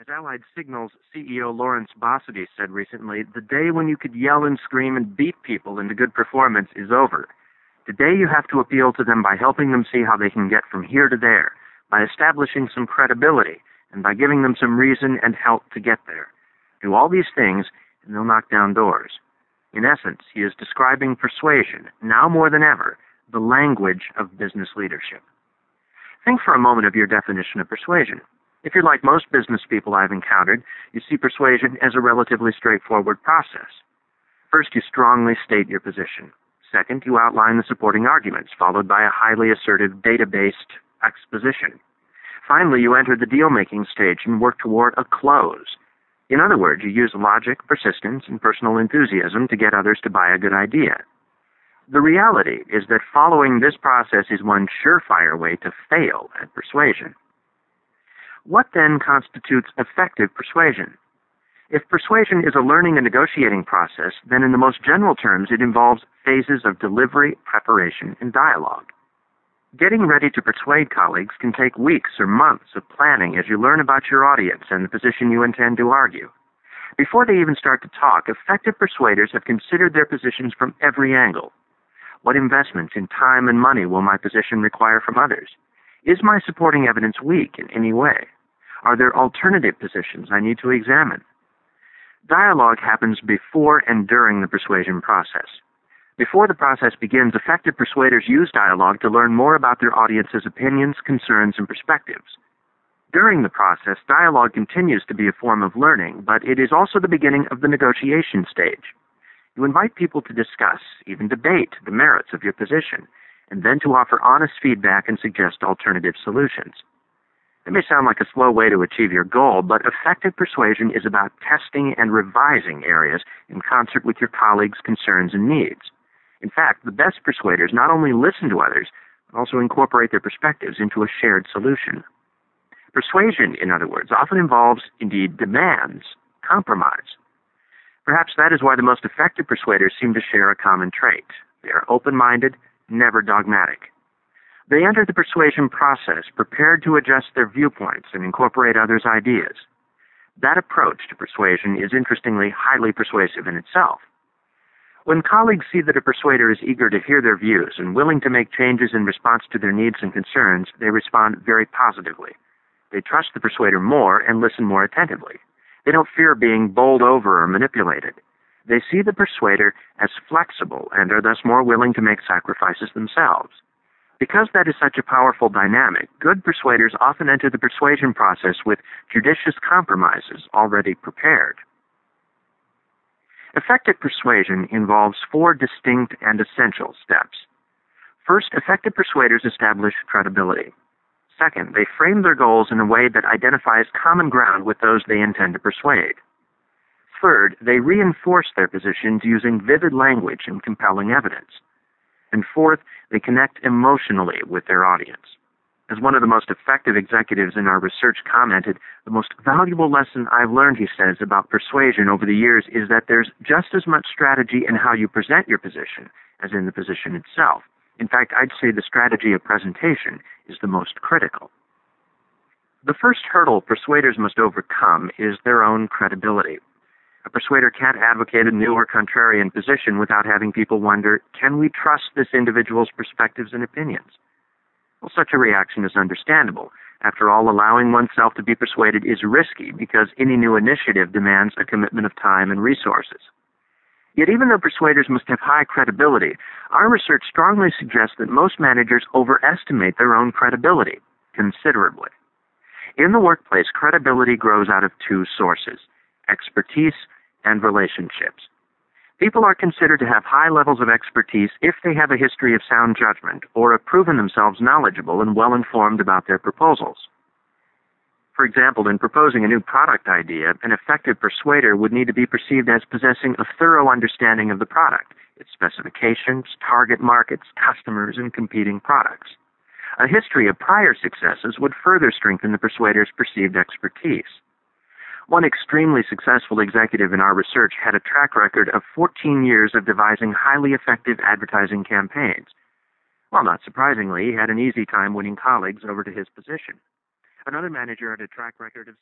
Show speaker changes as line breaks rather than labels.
As Allied Signals CEO Lawrence Bossidy said recently, the day when you could yell and scream and beat people into good performance is over. Today you have to appeal to them by helping them see how they can get from here to there, by establishing some credibility, and by giving them some reason and help to get there. Do all these things, and they'll knock down doors. In essence, he is describing persuasion, now more than ever, the language of business leadership. Think for a moment of your definition of persuasion. If you're like most business people I've encountered, you see persuasion as a relatively straightforward process. First, you strongly state your position. Second, you outline the supporting arguments, followed by a highly assertive data-based exposition. Finally, you enter the deal-making stage and work toward a close. In other words, you use logic, persistence, and personal enthusiasm to get others to buy a good idea. The reality is that following this process is one surefire way to fail at persuasion. What then constitutes effective persuasion? If persuasion is a learning and negotiating process, then in the most general terms it involves phases of delivery, preparation, and dialogue. Getting ready to persuade colleagues can take weeks or months of planning as you learn about your audience and the position you intend to argue. Before they even start to talk, effective persuaders have considered their positions from every angle. What investments in time and money will my position require from others? Is my supporting evidence weak in any way? Are there alternative positions I need to examine? Dialogue happens before and during the persuasion process. Before the process begins, effective persuaders use dialogue to learn more about their audience's opinions, concerns, and perspectives. During the process, dialogue continues to be a form of learning, but it is also the beginning of the negotiation stage. You invite people to discuss, even debate, the merits of your position, and then to offer honest feedback and suggest alternative solutions. It may sound like a slow way to achieve your goal, but effective persuasion is about testing and revising areas in concert with your colleagues' concerns and needs. In fact, the best persuaders not only listen to others, but also incorporate their perspectives into a shared solution. Persuasion, in other words, often involves, indeed demands, compromise. Perhaps that is why the most effective persuaders seem to share a common trait. They are open-minded, never dogmatic. They enter the persuasion process prepared to adjust their viewpoints and incorporate others' ideas. That approach to persuasion is interestingly highly persuasive in itself. When colleagues see that a persuader is eager to hear their views and willing to make changes in response to their needs and concerns, they respond very positively. They trust the persuader more and listen more attentively. They don't fear being bowled over or manipulated. They see the persuader as flexible and are thus more willing to make sacrifices themselves. Because that is such a powerful dynamic, good persuaders often enter the persuasion process with judicious compromises already prepared. Effective persuasion involves four distinct and essential steps. First, effective persuaders establish credibility. Second, they frame their goals in a way that identifies common ground with those they intend to persuade. Third, they reinforce their positions using vivid language and compelling evidence. And fourth, they connect emotionally with their audience. As one of the most effective executives in our research commented, the most valuable lesson I've learned, he says, about persuasion over the years is that there's just as much strategy in how you present your position as in the position itself. In fact, I'd say the strategy of presentation is the most critical. The first hurdle persuaders must overcome is their own credibility. A persuader can't advocate a new or contrarian position without having people wonder, can we trust this individual's perspectives and opinions? Well, such a reaction is understandable. After all, allowing oneself to be persuaded is risky because any new initiative demands a commitment of time and resources. Yet even though persuaders must have high credibility, our research strongly suggests that most managers overestimate their own credibility considerably. In the workplace, credibility grows out of two sources expertise and relationships. People are considered to have high levels of expertise if they have a history of sound judgment or have proven themselves knowledgeable and well informed about their proposals. For example, in proposing a new product idea, an effective persuader would need to be perceived as possessing a thorough understanding of the product, its specifications, target markets, customers, and competing products. A history of prior successes would further strengthen the persuader's perceived expertise. One extremely successful executive in our research had a track record of 14 years of devising highly effective advertising campaigns. Well, not surprisingly, he had an easy time winning colleagues over to his position. Another manager had a track record of